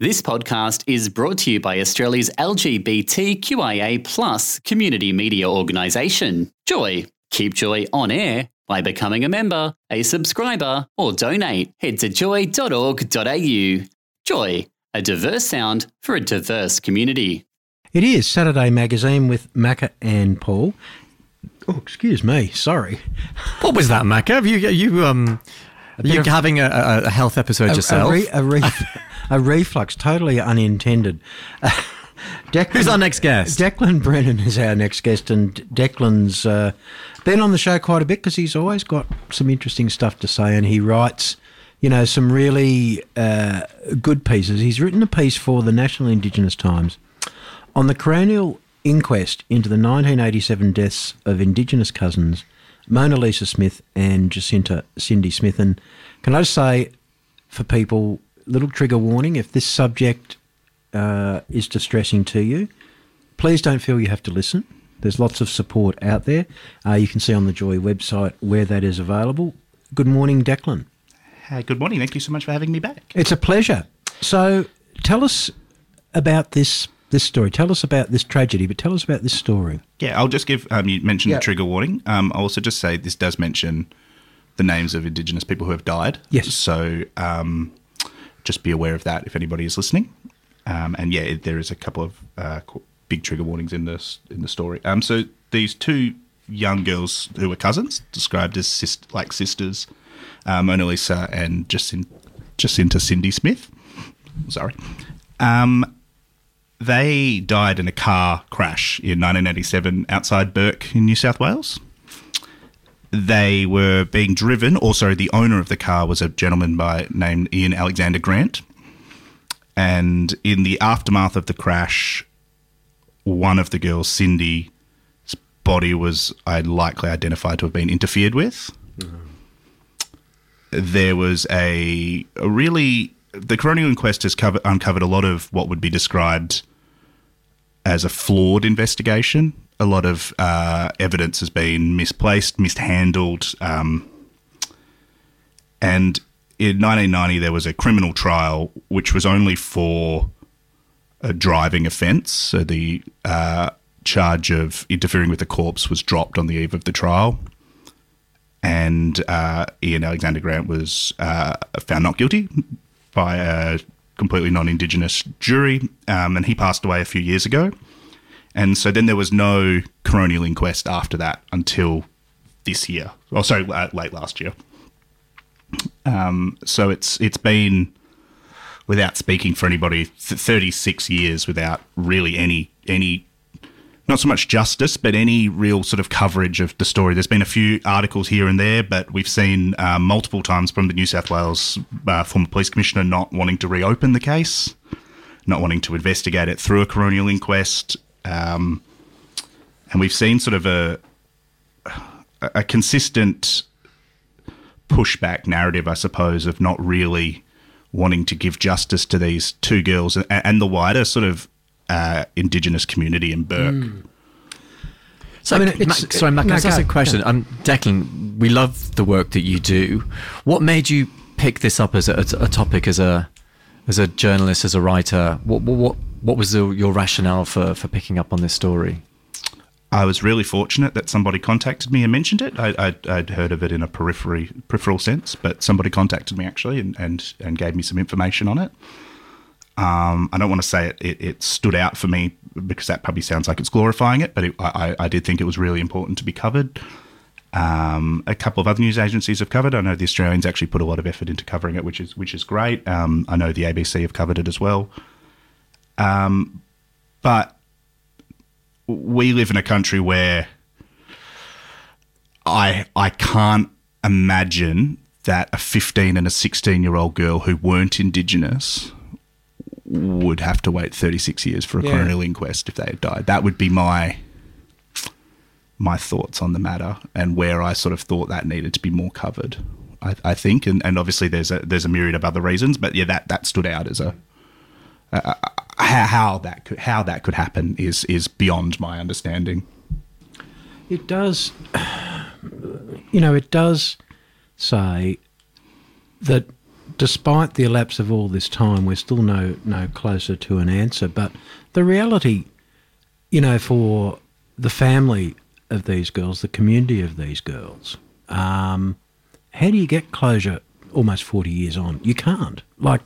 This podcast is brought to you by Australia's LGBTQIA plus community media organisation, Joy. Keep Joy on air by becoming a member, a subscriber, or donate. Head to joy.org.au. Joy, a diverse sound for a diverse community. It is Saturday Magazine with Macca and Paul. Oh, excuse me. Sorry. What was that, Macca? Have you you um you of- having a, a, a health episode A, yourself? a, re, a, re, a reflux, totally unintended. Dechlan, Who's our next guest? Dechlan Brennan is our next guest, and Dechlan's uh, been on the show quite a bit because he's always got some interesting stuff to say, and he writes, you know, some really uh, good pieces. He's written a piece for the National Indigenous Times on the coronial inquest into the 1987 deaths of Indigenous cousins Mona Lisa Smith and Jacinta Cindy Smith. And can I just say, for people, little trigger warning: if this subject uh, is distressing to you, please don't feel you have to listen. There's lots of support out there. Uh, you can see on the Joy website where that is available. Good morning, Dechlan. Hi, good morning. Thank you so much for having me back. It's a pleasure. So, tell us about this this story. Tell us about this tragedy, but tell us about this story. Yeah, I'll just give, um, you mentioned Yeah. the trigger warning. Um, I'll also just say this does mention the names of Indigenous people who have died. Yes. So um, just be aware of that if anybody is listening. Um, and yeah, it- there is a couple of uh, big trigger warnings in this in the story. Um, so these two young girls who were cousins, described as sis- like sisters, uh, Mona Lisa and Jacin- Jacinta Cindy Smith. Sorry. Um, they died in a car crash in 1987 outside Bourke in New South Wales. They were being driven. Also, the owner of the car was a gentleman by named Ian Alexander Grant. And in the aftermath of the crash, one of the girls, Cindy's body was uh, likely identified to have been interfered with. There was a, a really the coronial inquest has covered, uncovered a lot of what would be described as a flawed investigation. A lot of uh, evidence has been misplaced, mishandled, um, and in 1990 there was a criminal trial which was only for a driving offence. So the uh, charge of interfering with the corpse was dropped on the eve of the trial, and uh, Ian Alexander Grant was uh, found not guilty by a completely non-indigenous jury, um, and he passed away a few years ago. And so then there was no coronial inquest after that until this year. Oh, sorry, late last year. Um, so it's it's been, without speaking for anybody, 36 years without really any any not so much justice, but any real sort of coverage of the story. There's been a few articles here and there, but we've seen uh, multiple times from the New South Wales uh, former police commissioner not wanting to reopen the case, not wanting to investigate it through a coronial inquest, um, and we've seen sort of a a consistent pushback narrative, I suppose, of not really wanting to give justice to these two girls and, and the wider sort of uh, Indigenous community in Bourke. So, I mean, Ma- it's- sorry, Mac, no, can I ask go, a question? Um, Dechlan, we love the work that you do. What made you pick this up as a, as a topic, as a as a journalist, as a writer? What what what, what was the, your rationale for, for picking up on this story? I was really fortunate that somebody contacted me and mentioned it. I, I'd, I'd heard of it in a periphery, peripheral sense, but somebody contacted me actually and, and, and gave me some information on it. Um, I don't want to say it, it, it stood out for me because that probably sounds like it's glorifying it, but it, I, I did think it was really important to be covered. Um, a couple of other news agencies have covered. I know the Australians actually put a lot of effort into covering it, which is which is great. Um, I know the ABC have covered it as well. Um, but we live in a country where I I can't imagine that a 15 and a 16 year old girl who weren't indigenous would have to wait 36 years for a Yeah. coronial inquest if they had died. That would be my my thoughts on the matter and where I sort of thought that needed to be more covered. I, I think, and, and obviously there's a there's a myriad of other reasons, but yeah, that that stood out as a how, how that could how that could happen is is beyond my understanding. It does, you know, it does say that despite the elapse of all this time, we're still no no closer to an answer. But the reality, you know, for the family of these girls, the community of these girls, um, how do you get closure almost forty years on? You can't. Like,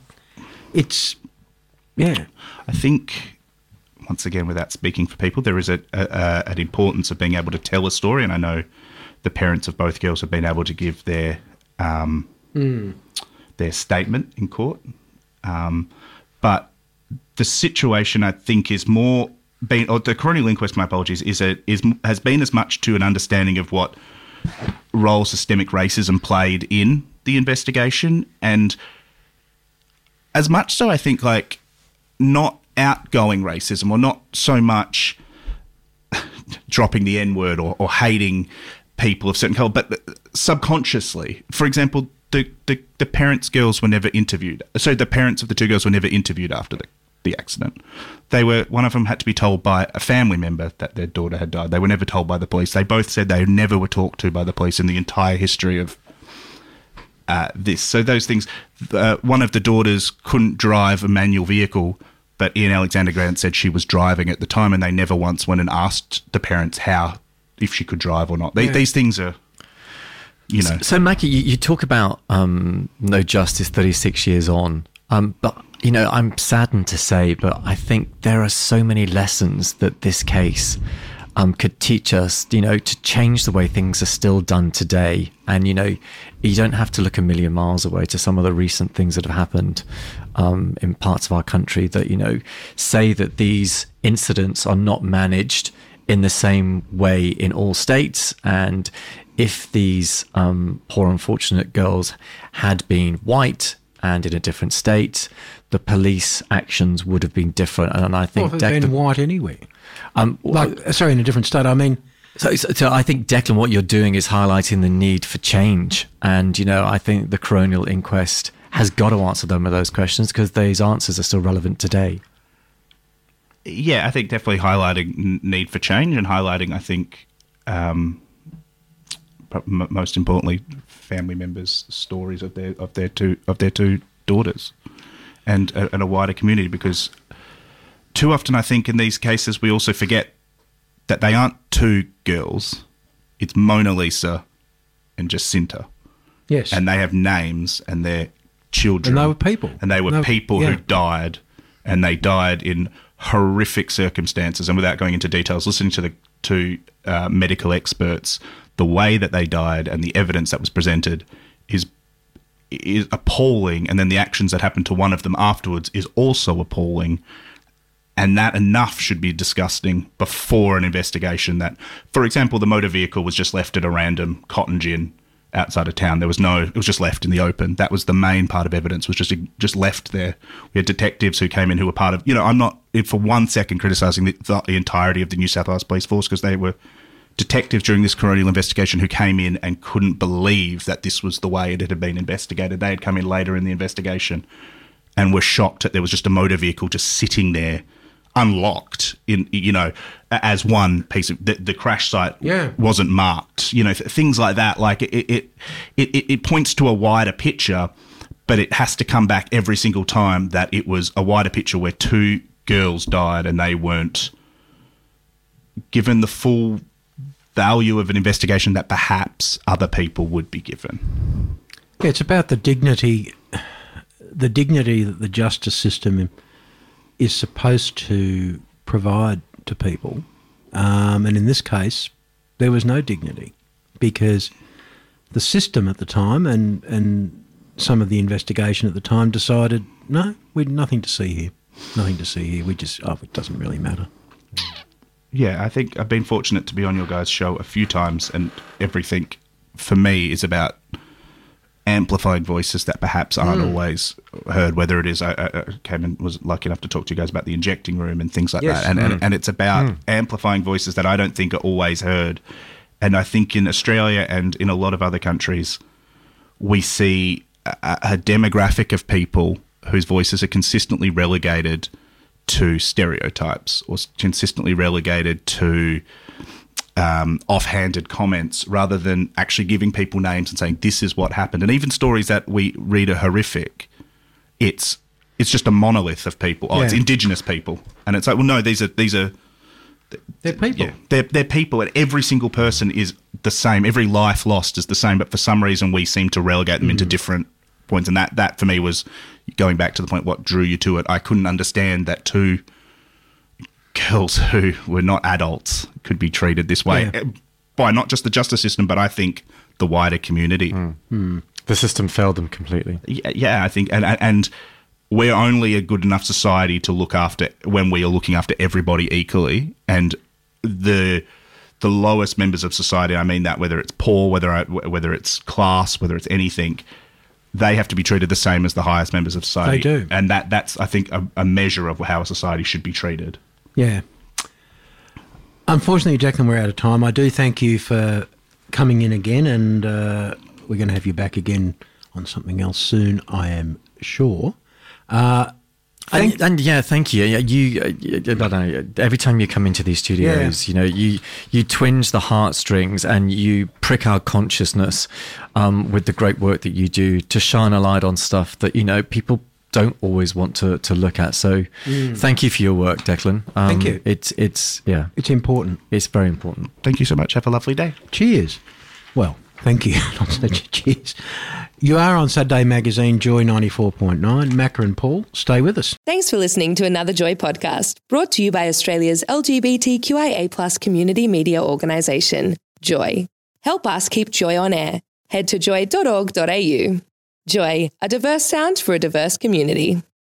it's yeah. I think once again, without speaking for people, there is a, a, an importance of being able to tell a story, and I know the parents of both girls have been able to give their um, their statement in court. Um, but the situation, I think, is more been or the coronial inquest. My apologies, is a, is has been as much to an understanding of what role systemic racism played in the investigation, and as much so, I think like not outgoing racism or not so much dropping the N word or, or hating people of certain color, but subconsciously. For example, the, the, the parents' girls were never interviewed. So the parents of the two girls were never interviewed after the, the accident. They were one of them had to be told by a family member that their daughter had died. They were never told by the police. They both said they never were talked to by the police in the entire history of uh, this. So those things. Uh, one of the daughters couldn't drive a manual vehicle, but Ian Alexander Grant said she was driving at the time, and they never once went and asked the parents how if she could drive or not. They, Yeah. These things are, you know, So, Mackie, you, you talk about um, no justice 36 years on, um, but you know, I'm saddened to say, but I think there are so many lessons that this case um, could teach us, you know, to change the way things are still done today. And you know, you don't have to look a million miles away to some of the recent things that have happened um, in parts of our country that you know say that these incidents are not managed in the same way in all states. And if these um, poor, unfortunate girls had been white and in a different state, the police actions would have been different. And I think if it's been white anywhere. um, Like, sorry, in a different state. I mean, so, so, so I think Dechlan, what you're doing is highlighting the need for change, and you know, I think the coronial inquest has got to answer them of those questions because those answers are still relevant today. yeah, I think definitely highlighting need for change and highlighting, I think, um, m- most importantly, family members' stories of their of their two of their two daughters, and a, and a wider community because too often I think in these cases we also forget that they aren't two girls; it's Mona Lisa and Jacinta, yes. and they have names and they're children, And they were people. and they were No, people yeah. who died, and they died in horrific circumstances. And without going into details, listening to the to uh, medical experts, the way that they died and the evidence that was presented is is appalling. And then the actions that happened to one of them afterwards is also appalling. And that enough should be disgusting before an investigation. That, for example, the motor vehicle was just left at a random cotton gin outside of town. There was no, it was just left in the open. That was the main part of evidence. Was just just left there. We had detectives who came in who were part of. You know, I'm not for one second criticizing the, the, the entirety of the New South Wales Police Force because they were detectives during this coronial investigation who came in and couldn't believe that this was the way it had been investigated. They had come in later in the investigation and were shocked that there was just a motor vehicle just sitting there unlocked in you know as one piece of the, the crash site Yeah. wasn't marked you know th- things like that like it, it it it points to a wider picture but it has to come back every single time that it was a wider picture where two girls died and they weren't given the full value of an investigation that perhaps other people would be given Yeah, it's about the dignity, the dignity that the justice system is supposed to provide to people, um, and in this case, there was no dignity because the system at the time and and some of the investigation at the time decided no, we'd nothing to see here, nothing to see here. We just oh, it doesn't really matter. Yeah, I think I've been fortunate to be on your guys' show a few times, and everything for me is about amplified voices that perhaps aren't hmm. always heard. Whether it is, I, I came and was lucky enough to talk to you guys about the injecting room and things like Yes. that, and, and hmm. and it's about hmm. amplifying voices that I don't think are always heard. And I think in Australia and in a lot of other countries, we see a, a demographic of people whose voices are consistently relegated to stereotypes or consistently relegated to um, offhanded comments rather than actually giving people names and saying this is what happened. And even stories that we read are horrific. It's it's just a monolith of people. Oh, it's indigenous people, and it's like, well, no, these are these are They're people. yeah, they're they're people, and every single person is the same. Every life lost is the same, but for some reason we seem to relegate them into different points. And that that for me was going back to the point what drew you to it. I couldn't understand that two girls who were not adults could be treated this way Yeah. eh, by not just the justice system, but I think the wider community. The system failed them completely. Yeah, yeah, I think, and and we're only a good enough society to look after when we are looking after everybody equally, and the the lowest members of society. I mean that whether it's poor, whether I, whether it's class, whether it's anything, they have to be treated the same as the highest members of society. They do. and that that's I think a, a measure of how a society should be treated. Yeah. Unfortunately, Dechlan, we're out of time. I do thank you for coming in again, and uh, we're going to have you back again on something else soon, I am sure. Uh, And, and yeah, thank you. Yeah, You, uh, I know. Every time you come into these studios, you know, you you twinge the heartstrings and you prick our consciousness um, with the great work that you do to shine a light on stuff that you know people don't always want to to look at. So, thank you for your work, Dechlan. Um, Thank you. It's it's yeah, it's important. it's very important. Thank you so much. Have a lovely day. Cheers. Well, thank you. Not such cheers. You are on Saturday Magazine, Joy 94.9. Macca and Paul, stay with us. Thanks for listening to another Joy podcast brought to you by Australia's LGBTQIA plus community media organisation, Joy. Help us keep Joy on air. Head to joy.org.au. Joy, a diverse sound for a diverse community.